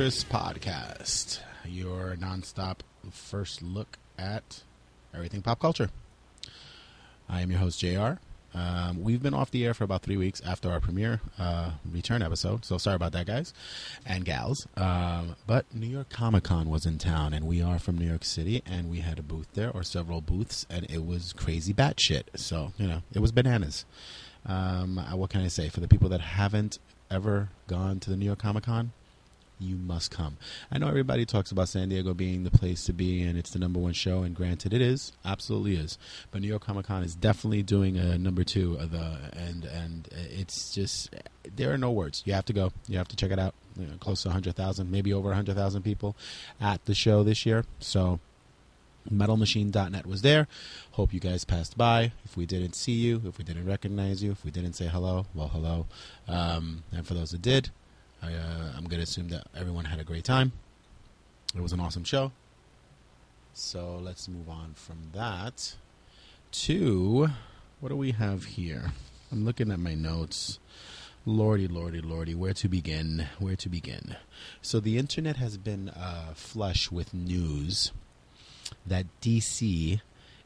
Fortress Podcast, your nonstop first look at everything pop culture. I am your host, JR. Um, we've been off the air for about three weeks after our premiere uh, return episode, so sorry about that, guys and gals. Um, but New York Comic Con was in town, and we are from New York City, and we had a booth there, or several booths, and it was crazy batshit. So, you know, it was bananas. Um, uh, what can I say? For the people that haven't ever gone to the New York Comic Con, you must come. I know everybody talks about San Diego being the place to be and it's the number one show, and granted, it is, absolutely is. But New York Comic Con is definitely doing a number two of the, and and it's just there are no words. You have to go. You have to check it out. You know, close to hundred thousand, maybe over hundred thousand people at the show this year. So. MetalMachine.net was there. Hope you guys passed by. If we didn't see you, if we didn't recognize you, if we didn't say hello, well, hello. Um, and for those that did, I, uh, I'm going to assume that everyone had a great time. It was an awesome show. So let's move on from that to what do we have here? I'm looking at my notes. Lordy, lordy, lordy, where to begin? Where to begin? So the internet has been uh, flush with news that DC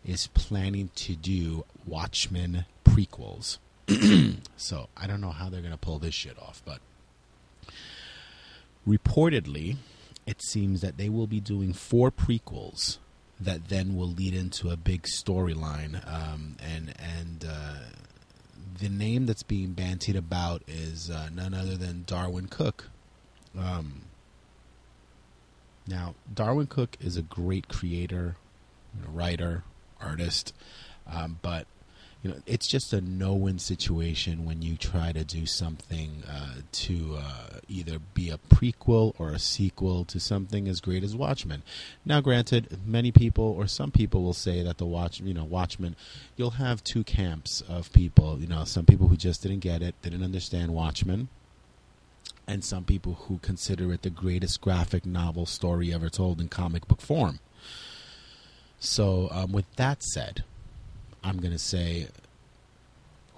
is planning to do Watchmen prequels. so I don't know how they're going to pull this shit off, but reportedly, it seems that they will be doing four prequels that then will lead into a big storyline. Um, and and uh, the name that's being bantied about is uh, none other than Darwyn Cooke. Um, now, Darwyn Cooke is a great creator, writer, artist, um, but you know it's just a no-win situation when you try to do something uh, to uh, either be a prequel or a sequel to something as great as Watchmen. Now, granted, many people or some people will say that the Watch, you know, Watchmen, you'll have two camps of people. You know, some people who just didn't get it, didn't understand Watchmen and some people who consider it the greatest graphic novel story ever told in comic book form. So, um, with that said, I'm going to say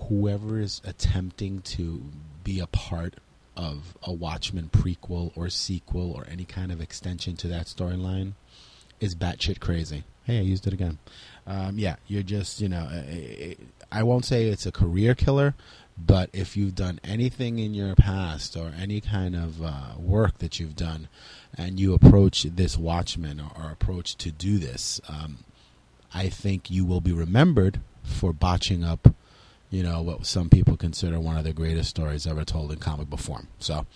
whoever is attempting to be a part of a Watchmen prequel or sequel or any kind of extension to that storyline is batshit crazy. Hey, I used it again. Um, yeah, you're just, you know, I won't say it's a career killer, but if you've done anything in your past or any kind of uh, work that you've done and you approach this Watchmen or, or approach to do this, um, I think you will be remembered for botching up, you know, what some people consider one of the greatest stories ever told in comic book form. So,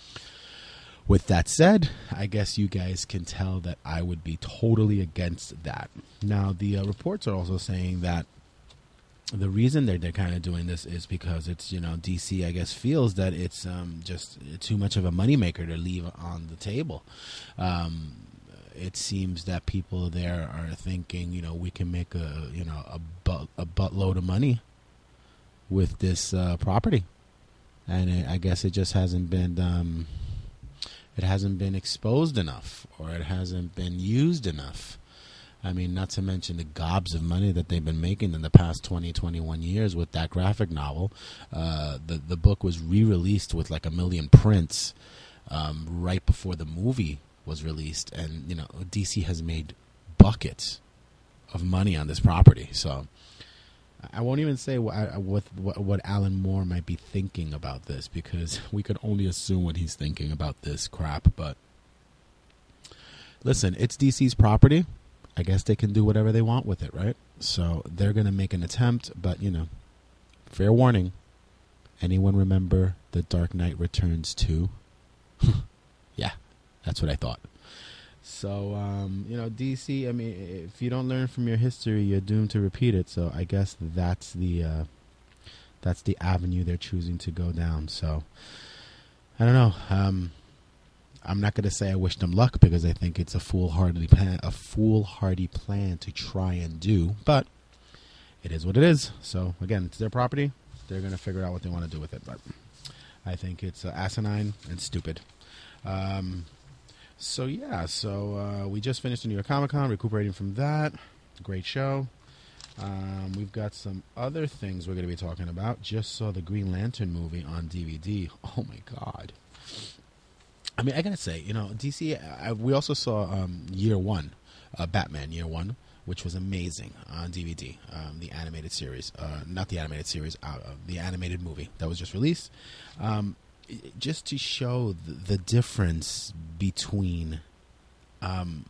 with that said, I guess you guys can tell that I would be totally against that. Now, the uh, reports are also saying that the reason they're, they're kind of doing this is because it's you know DC I guess feels that it's um, just too much of a moneymaker to leave on the table. Um, it seems that people there are thinking you know we can make a you know a butt a buttload of money with this uh, property, and it, I guess it just hasn't been um, it hasn't been exposed enough or it hasn't been used enough. I mean, not to mention the gobs of money that they've been making in the past 20, 21 years with that graphic novel. Uh, the the book was re released with like a million prints um, right before the movie was released, and you know DC has made buckets of money on this property. So I won't even say uh, what, what, what Alan Moore might be thinking about this because we could only assume what he's thinking about this crap. But listen, it's DC's property. I guess they can do whatever they want with it, right? So they're going to make an attempt, but you know, fair warning. Anyone remember The Dark Knight Returns 2? yeah, that's what I thought. So, um, you know, DC, I mean, if you don't learn from your history, you're doomed to repeat it. So I guess that's the uh, that's the avenue they're choosing to go down. So I don't know. Um, I'm not going to say I wish them luck because I think it's a foolhardy plan, a foolhardy plan to try and do, but it is what it is. So again, it's their property. They're going to figure out what they want to do with it. But I think it's uh, asinine and stupid. Um, so yeah, so uh, we just finished the New York Comic Con, recuperating from that. Great show. Um, we've got some other things we're going to be talking about. Just saw the Green Lantern movie on DVD. Oh my god! I mean, I gotta say, you know, DC. I, we also saw um, Year One, uh, Batman Year One, which was amazing on DVD. Um, the animated series, uh, not the animated series, uh, the animated movie that was just released, um, just to show the, difference between um,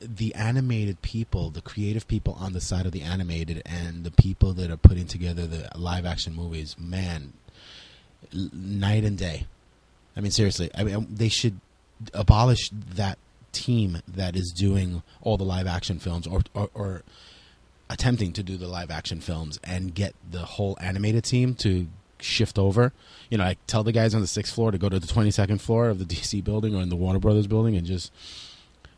the animated people, the creative people on the side of the animated, and the people that are putting together the live action movies. Man, night and day. I mean, seriously. I mean, they should abolish that team that is doing all the live action films, or, or, or attempting to do the live action films, and get the whole animated team to shift over. You know, I tell the guys on the sixth floor to go to the twenty second floor of the DC building or in the Warner Brothers building and just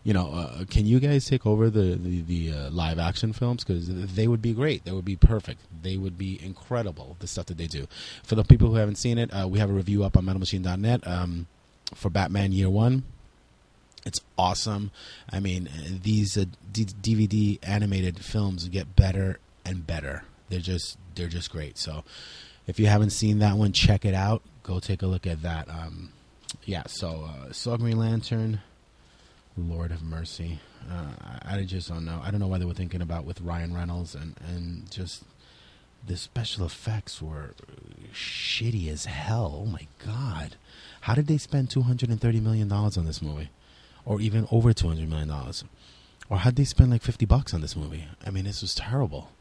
you know, uh, can you guys take over the the, the uh, live action films because they would be great. They would be perfect. They would be incredible. The stuff that they do. For the people who haven't seen it, uh, we have a review up on MetalMachine.net um, for Batman Year One. It's awesome. I mean, these uh, D- DVD animated films get better and better. They're just they're just great. So, if you haven't seen that one, check it out. Go take a look at that. Um, yeah. So, uh, saw Green Lantern. Lord have mercy. Uh, I, I, just don't know. I don't know why they were thinking about with Ryan Reynolds and and just the special effects were shitty as hell. Oh my god! How did they spend two hundred and thirty million dollars on this movie, or even over two hundred million dollars, or how did they spend like fifty bucks on this movie? I mean, this was terrible.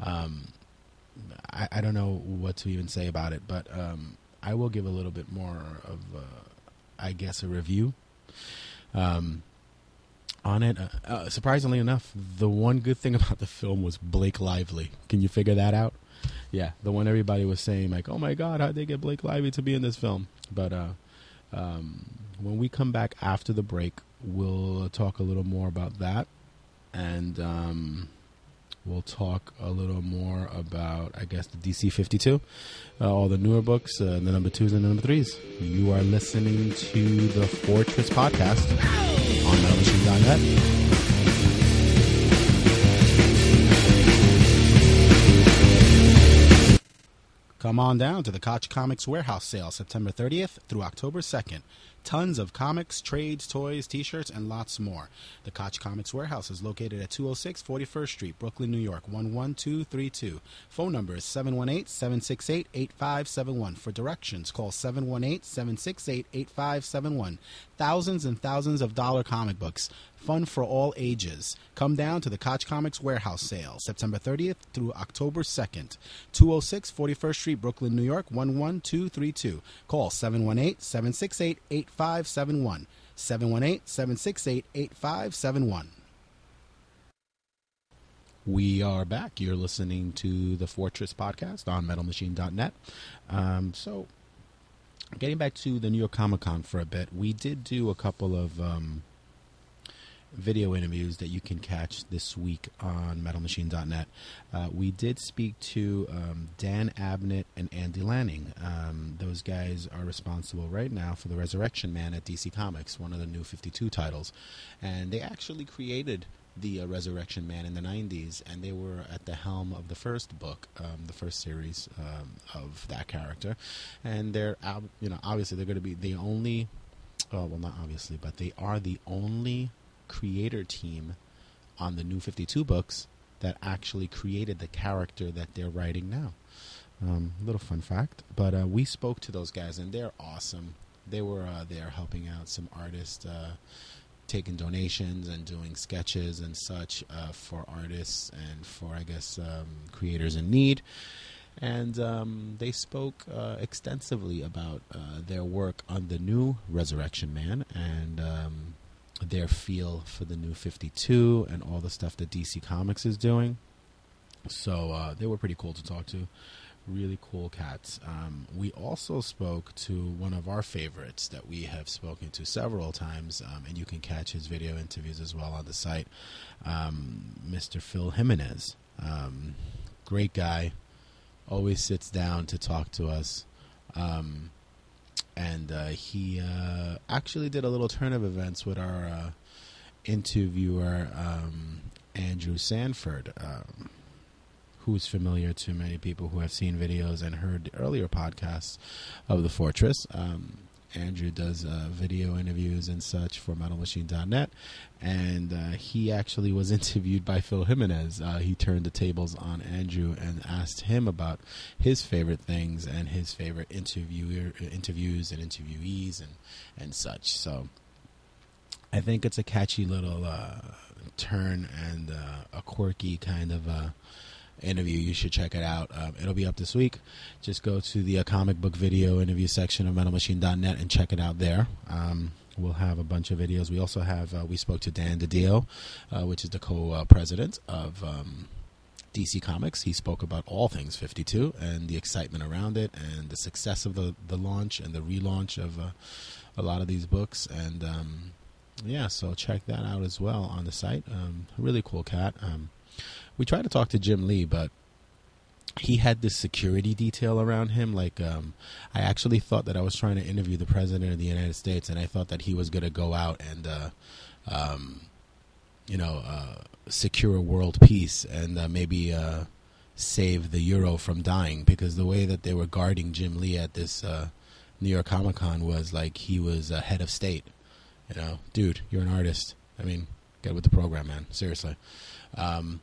Um, I, I don't know what to even say about it, but um, I will give a little bit more of, uh, I guess, a review. Um, on it. Uh, uh, surprisingly enough, the one good thing about the film was Blake Lively. Can you figure that out? Yeah, the one everybody was saying like, "Oh my God, how'd they get Blake Lively to be in this film?" But uh, um, when we come back after the break, we'll talk a little more about that, and um, we'll talk a little more about, I guess, the DC 52, uh, all the newer books, uh, the number twos and the number threes. You are listening to the Fortress Podcast on MetalMachine.net. Come on down to the Koch Comics Warehouse sale September 30th through October 2nd. Tons of comics, trades, toys, t shirts, and lots more. The Koch Comics Warehouse is located at 206 41st Street, Brooklyn, New York 11232. Phone number is 718 768 8571. For directions, call 718 768 8571. Thousands and thousands of dollar comic books. Fun for all ages. Come down to the Koch Comics Warehouse sale September 30th through October 2nd. 206 41st Street, Brooklyn, New York 11232. Call 718 768 8571. 718 768 8571. We are back. You're listening to the Fortress podcast on metalmachine.net. Um, so, getting back to the New York Comic Con for a bit, we did do a couple of um, video interviews that you can catch this week on metalmachine.net. Uh, we did speak to um, Dan Abnett and Andy Lanning. Um, those guys are responsible right now for the Resurrection Man at DC Comics, one of the new 52 titles. And they actually created the uh, Resurrection Man in the 90s, and they were at the helm of the first book, um, the first series um, of that character. And they're, you know, obviously they're going to be the only, uh, well, not obviously, but they are the only creator team on the new 52 books that actually created the character that they're writing now. Um, little fun fact, but uh, we spoke to those guys and they're awesome. They were uh, there helping out some artists, uh, taking donations and doing sketches and such uh, for artists and for, I guess, um, creators in need. And um, they spoke uh, extensively about uh, their work on the new Resurrection Man and um, their feel for the new 52 and all the stuff that DC Comics is doing. So uh, they were pretty cool to talk to. Really cool cats. Um, we also spoke to one of our favorites that we have spoken to several times, um, and you can catch his video interviews as well on the site. Um, Mr. Phil Jimenez, um, great guy, always sits down to talk to us. Um, and uh, he uh, actually did a little turn of events with our uh, interviewer um, Andrew Sanford, um, who's familiar to many people who have seen videos and heard earlier podcasts of the Fortress. Um, Andrew does uh, video interviews and such for MetalMachine.net, and uh, he actually was interviewed by Phil Jimenez. Uh, he turned the tables on Andrew and asked him about his favorite things and his favorite interviewer interviews and interviewees and and such. So I think it's a catchy little uh, turn and uh, a quirky kind of uh, interview. You should check it out. Um, it'll be up this week. Just go to the uh, comic book video interview section of MetalMachine.net and check it out there. Um, we'll have a bunch of videos. We also have, uh, we spoke to Dan DiDio, uh, which is the co president of um, DC Comics. He spoke about all things 52 and the excitement around it and the success of the, the launch and the relaunch of uh, a lot of these books. And um, yeah, so check that out as well on the site. Um, really cool cat. Um, we tried to talk to Jim Lee, but he had this security detail around him. Like, um, I actually thought that I was trying to interview the president of the United States, and I thought that he was going to go out and, uh, um, you know, uh, secure world peace and uh, maybe uh, save the euro from dying. Because the way that they were guarding Jim Lee at this uh, New York Comic Con was like he was a head of state. You know, dude, you're an artist. I mean, get with the program, man. Seriously. Um,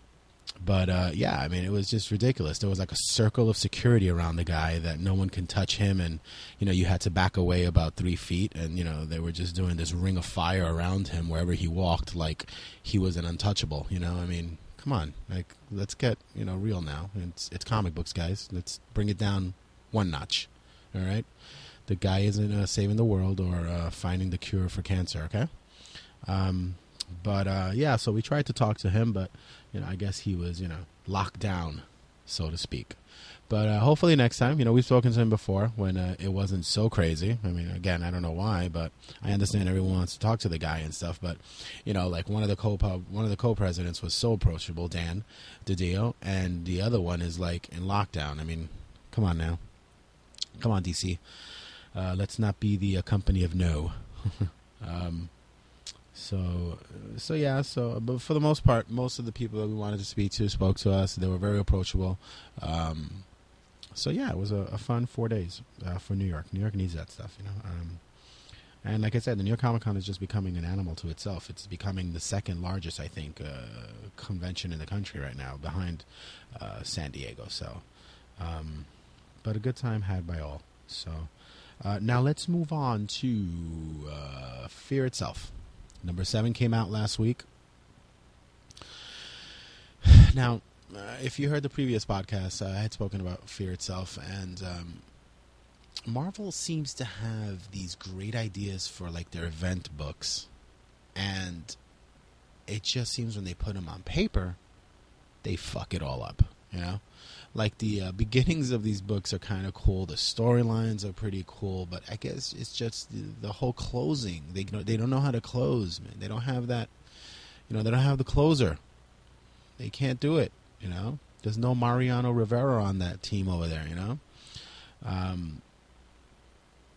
but uh, yeah, I mean, it was just ridiculous. There was like a circle of security around the guy that no one can touch him, and you know, you had to back away about three feet, and you know, they were just doing this ring of fire around him wherever he walked, like he was an untouchable. You know, I mean, come on, like let's get you know real now. It's it's comic books, guys. Let's bring it down one notch. All right, the guy isn't uh, saving the world or uh, finding the cure for cancer. Okay. Um, but uh, yeah, so we tried to talk to him, but you know, I guess he was you know locked down, so to speak. But uh, hopefully next time, you know, we've spoken to him before when uh, it wasn't so crazy. I mean, again, I don't know why, but I understand everyone wants to talk to the guy and stuff. But you know, like one of the co one of the co-presidents was so approachable, Dan DiDio, and the other one is like in lockdown. I mean, come on now, come on DC, uh, let's not be the uh, company of no. um, so, so yeah. So, but for the most part, most of the people that we wanted to speak to spoke to us. They were very approachable. Um, so yeah, it was a, a fun four days uh, for New York. New York needs that stuff, you know. Um, and like I said, the New York Comic Con is just becoming an animal to itself. It's becoming the second largest, I think, uh, convention in the country right now, behind uh, San Diego. So, um, but a good time had by all. So, uh, now let's move on to uh, Fear itself. Number seven came out last week. Now, uh, if you heard the previous podcast, uh, I had spoken about Fear itself, and um, Marvel seems to have these great ideas for like their event books, and it just seems when they put them on paper, they fuck it all up. You know, like the uh, beginnings of these books are kind of cool. The storylines are pretty cool, but I guess it's just the, the whole closing. They they don't know how to close, man. They don't have that. You know, they don't have the closer. They can't do it. You know, there's no Mariano Rivera on that team over there. You know. Um,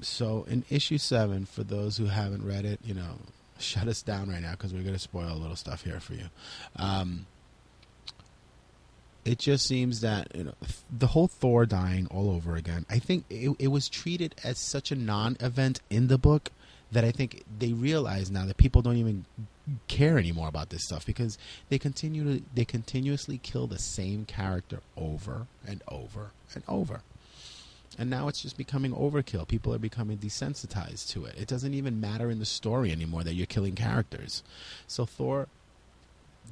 so in issue seven, for those who haven't read it, you know, shut us down right now because we're going to spoil a little stuff here for you. Um, it just seems that you know, the whole Thor dying all over again. I think it, it was treated as such a non-event in the book that I think they realize now that people don't even care anymore about this stuff because they continue to they continuously kill the same character over and over and over. And now it's just becoming overkill. People are becoming desensitized to it. It doesn't even matter in the story anymore that you're killing characters. So Thor,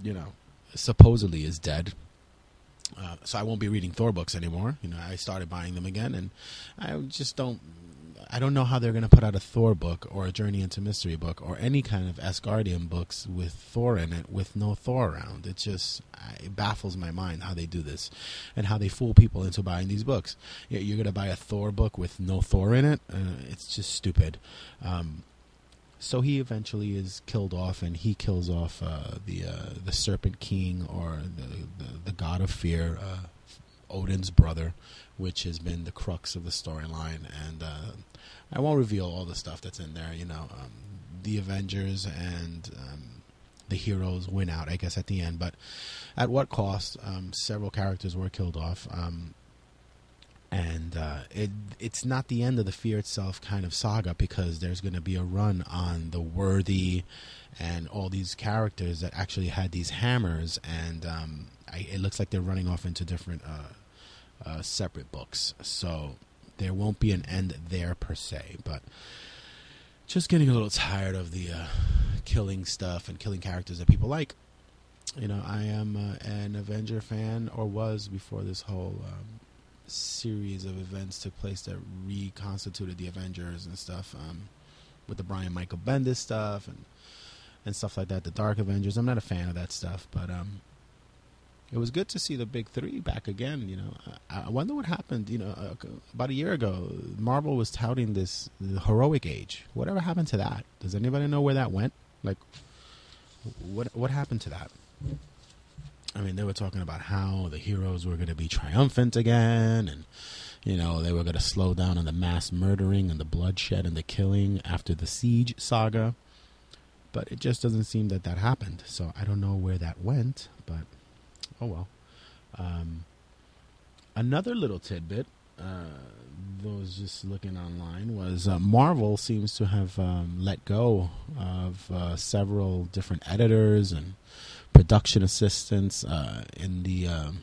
you know, supposedly is dead uh, so I won't be reading Thor books anymore. You know, I started buying them again, and I just don't. I don't know how they're going to put out a Thor book or a Journey into Mystery book or any kind of Asgardian books with Thor in it with no Thor around. It just it baffles my mind how they do this and how they fool people into buying these books. You're going to buy a Thor book with no Thor in it. Uh, it's just stupid. Um, so he eventually is killed off, and he kills off uh, the uh, the Serpent King or the the, the god of fear, uh, Odin's brother, which has been the crux of the storyline. And uh, I won't reveal all the stuff that's in there. You know, um, the Avengers and um, the heroes win out, I guess, at the end. But at what cost? Um, several characters were killed off. Um, and uh, it it's not the end of the Fear itself kind of saga because there's going to be a run on the worthy and all these characters that actually had these hammers, and um, I, it looks like they're running off into different uh, uh, separate books. So there won't be an end there per se, but just getting a little tired of the uh, killing stuff and killing characters that people like. You know, I am uh, an Avenger fan, or was before this whole um, series of events took place that reconstituted the Avengers and stuff. Um, with the Brian Michael Bendis stuff and and stuff like that, the Dark Avengers. I'm not a fan of that stuff, but um, it was good to see the big three back again. You know, I, I wonder what happened. You know, uh, about a year ago, Marvel was touting this heroic age. Whatever happened to that? Does anybody know where that went? Like, what what happened to that? I mean, they were talking about how the heroes were going to be triumphant again, and you know they were going to slow down on the mass murdering and the bloodshed and the killing after the siege saga. But it just doesn't seem that that happened. So I don't know where that went. But oh well. Um, another little tidbit, uh, was just looking online, was uh, Marvel seems to have um, let go of uh, several different editors and production assistants uh, in the um,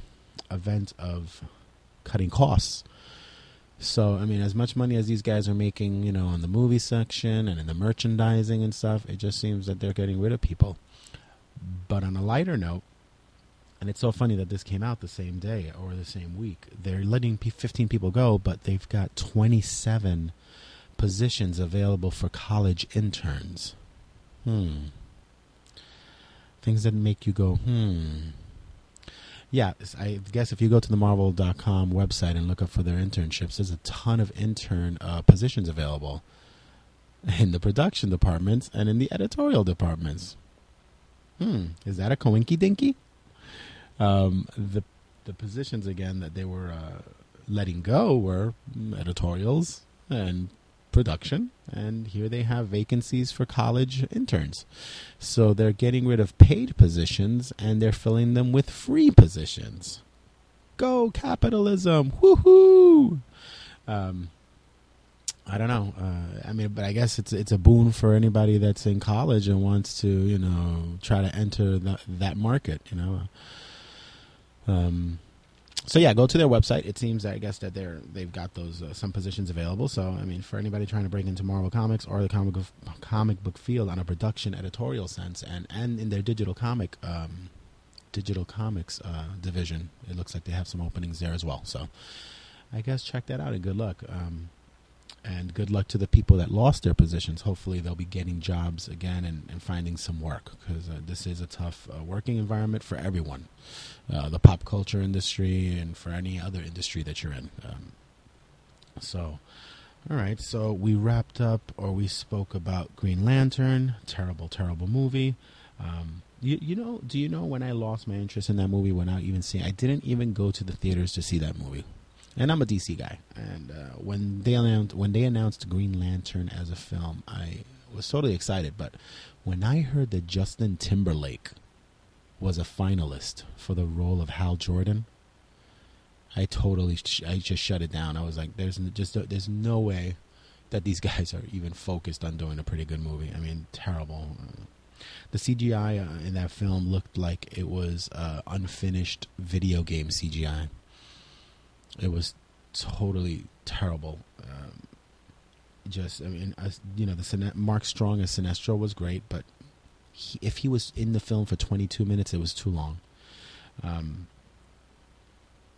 event of cutting costs. So, I mean, as much money as these guys are making, you know, on the movie section and in the merchandising and stuff, it just seems that they're getting rid of people. But on a lighter note, and it's so funny that this came out the same day or the same week. They're letting 15 people go, but they've got 27 positions available for college interns. Hmm. Things that make you go, hmm. Yeah, I guess if you go to the Marvel.com website and look up for their internships, there's a ton of intern uh, positions available in the production departments and in the editorial departments. Hmm, is that a coinky dinky? Um, the the positions again that they were uh, letting go were editorials and production, and here they have vacancies for college interns. So they're getting rid of paid positions and they're filling them with free positions. Go capitalism! Woohoo! Um, I don't know. Uh, I mean, but I guess it's it's a boon for anybody that's in college and wants to, you know, try to enter the, that market. You know. Um, so yeah, go to their website. It seems that I guess that they're they've got those uh, some positions available. So I mean, for anybody trying to break into Marvel Comics or the comic book, comic book field on a production editorial sense, and and in their digital comic um, digital comics uh, division, it looks like they have some openings there as well. So I guess check that out and good luck. Um, and good luck to the people that lost their positions. Hopefully, they'll be getting jobs again and, and finding some work because uh, this is a tough uh, working environment for everyone, uh, the pop culture industry and for any other industry that you're in. Um, so, all right, so we wrapped up or we spoke about Green Lantern, terrible, terrible movie. Um, you, you know, do you know when I lost my interest in that movie When I even see, I didn't even go to the theaters to see that movie and I'm a DC guy. And uh, when they announced when they announced Green Lantern as a film, I was totally excited. But when I heard that Justin Timberlake was a finalist for the role of Hal Jordan, I totally I just shut it down. I was like, "There's just there's no way that these guys are even focused on doing a pretty good movie." I mean, terrible. The CGI uh, in that film looked like it was uh, unfinished video game CGI. It was totally terrible. Um, just, I mean, I, you know, the Mark Strong as Sinestro was great, but he, if he was in the film for 22 minutes, it was too long. Um,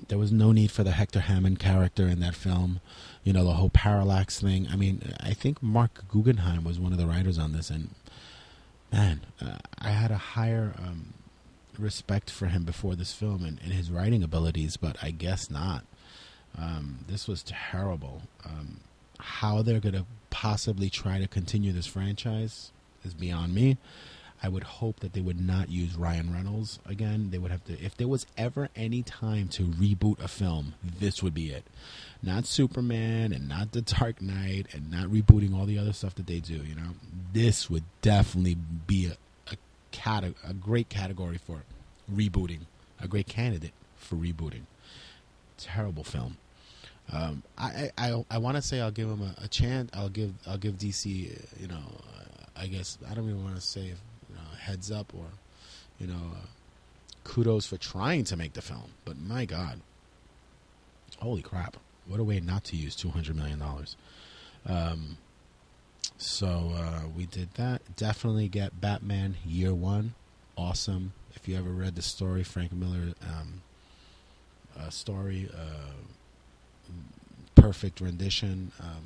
there was no need for the Hector Hammond character in that film. You know, the whole parallax thing. I mean, I think Marc Guggenheim was one of the writers on this, and man, uh, I had a higher um, respect for him before this film and, and, his writing abilities, but I guess not. Um, this was terrible. Um, how they're going to possibly try to continue this franchise is beyond me. I would hope that they would not use Ryan Reynolds again. They would have to, if there was ever any time to reboot a film, this would be it. Not Superman and not The Dark Knight and not rebooting all the other stuff that they do. You know, this would definitely be a a, a great category for rebooting, a great candidate for rebooting. Terrible film. Um, I I, I want to say I'll give him a, a, chance. I'll give I'll give DC you know I guess I don't even want to say you know, heads up or you know uh, kudos for trying to make the film. But my God, holy crap! What a way not to use two hundred million dollars. Um, so uh, we did that. Definitely get Batman Year One. Awesome. If you ever read the story, Frank Miller um, uh, story, uh, perfect rendition. Um,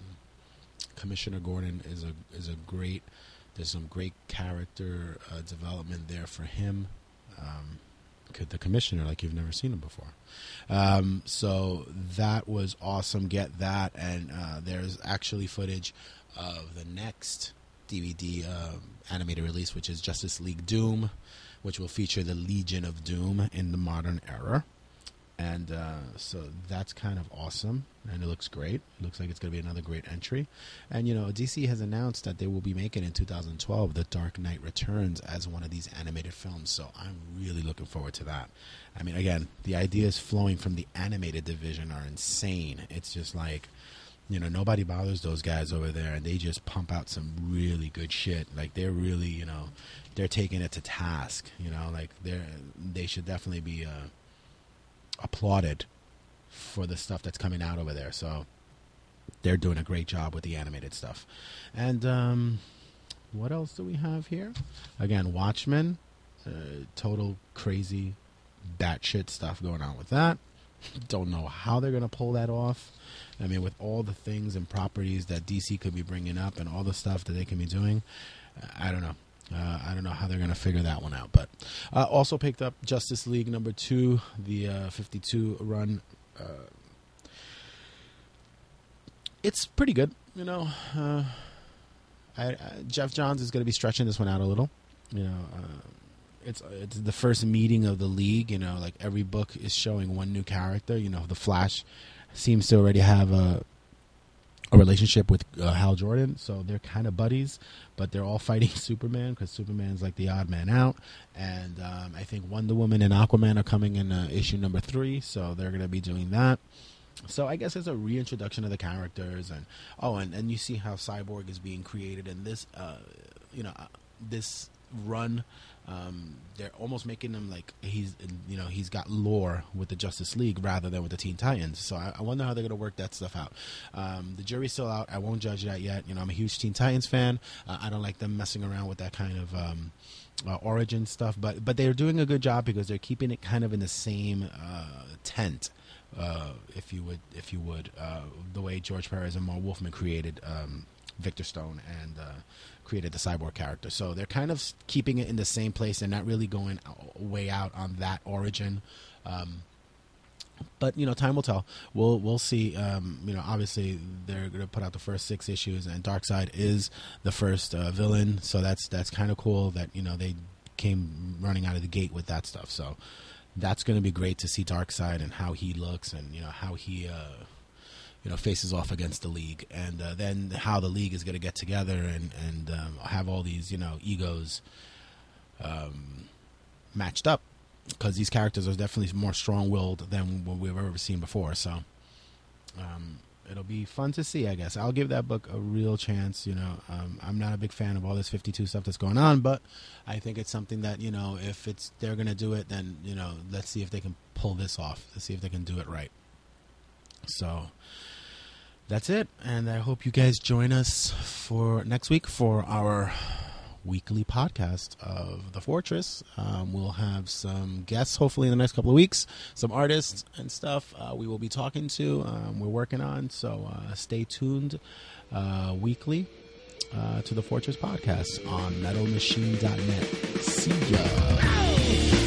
Commissioner Gordon is a is a great. There's some great character uh, development there for him. Um, the commissioner like you've never seen him before. Um, so that was awesome. Get that, and uh, there's actually footage of the next DVD um, animated release, which is Justice League Doom, which will feature the Legion of Doom in the modern era. And uh, so that's kind of awesome, and it looks great. It looks like it's going to be another great entry. And you know, DC has announced that they will be making in 2012 The Dark Knight Returns as one of these animated films. So I'm really looking forward to that. I mean, again, the ideas flowing from the animated division are insane. It's just like you know nobody bothers those guys over there and they just pump out some really good shit like they're really you know they're taking it to task you know like they're they should definitely be uh, applauded for the stuff that's coming out over there. So they're doing a great job with the animated stuff. And um, what else do we have here? Again watchmen uh, total crazy batshit stuff going on with that. Don't know how they're going to pull that off. I mean, with all the things and properties that DC could be bringing up and all the stuff that they can be doing, I don't know. Uh, I don't know how they're going to figure that one out. But uh, also picked up Justice League number two, the uh, 52 run. Uh, it's pretty good, you know. Uh, I, I, Geoff Johns is going to be stretching this one out a little, you know. Uh, it's it's the first meeting of the league, you know. Like every book is showing one new character. You know, the Flash seems to already have a a relationship with uh, Hal Jordan, so they're kind of buddies, but they're all fighting Superman because Superman's like the odd man out. And um, I think Wonder Woman and Aquaman are coming in uh, issue number three, so they're going to be doing that. So I guess it's a reintroduction of the characters, and oh, and, and you see how Cyborg is being created in this, uh, you know, uh, this run um, they're almost making him like he's you know he's got lore with the Justice League rather than with the Teen Titans. So I, I wonder how they're going to work that stuff out. Um, the jury's still out. I won't judge that yet. You know, I'm a huge Teen Titans fan. Uh, I don't like them messing around with that kind of. Um, uh, origin stuff, but but they're doing a good job because they're keeping it kind of in the same uh, tent, uh, if you would, if you would, uh, the way George Perez and Mark Wolfman created um, Victor Stone and uh, created the cyborg character. So they're kind of keeping it in the same place. They're not really going way out on that origin. Um, but you know, time will tell. We'll we'll see. Um, you know, obviously they're going to put out the first six issues, and Darkseid is the first uh, villain. So that's that's kind of cool that you know they came running out of the gate with that stuff. So that's going to be great to see Darkseid and how he looks, and you know how he. Uh, you know faces off against the league, and uh, then how the league is going to get together and and um, have all these you know egos um, matched up because these characters are definitely more strong-willed than what we've ever seen before. So um, it'll be fun to see. I guess I'll give that book a real chance. You know, um, I'm not a big fan of all this 52 stuff that's going on, but I think it's something that you know if it's they're going to do it, then you know let's see if they can pull this off. Let's see if they can do it right. So that's it. And I hope you guys join us for next week for our weekly podcast of The Fortress. Um, we'll have some guests hopefully in the next couple of weeks, some artists and stuff uh, we will be talking to. Um, we're working on, so uh, stay tuned uh, weekly uh, to The Fortress podcast on metalmachine.net. See ya.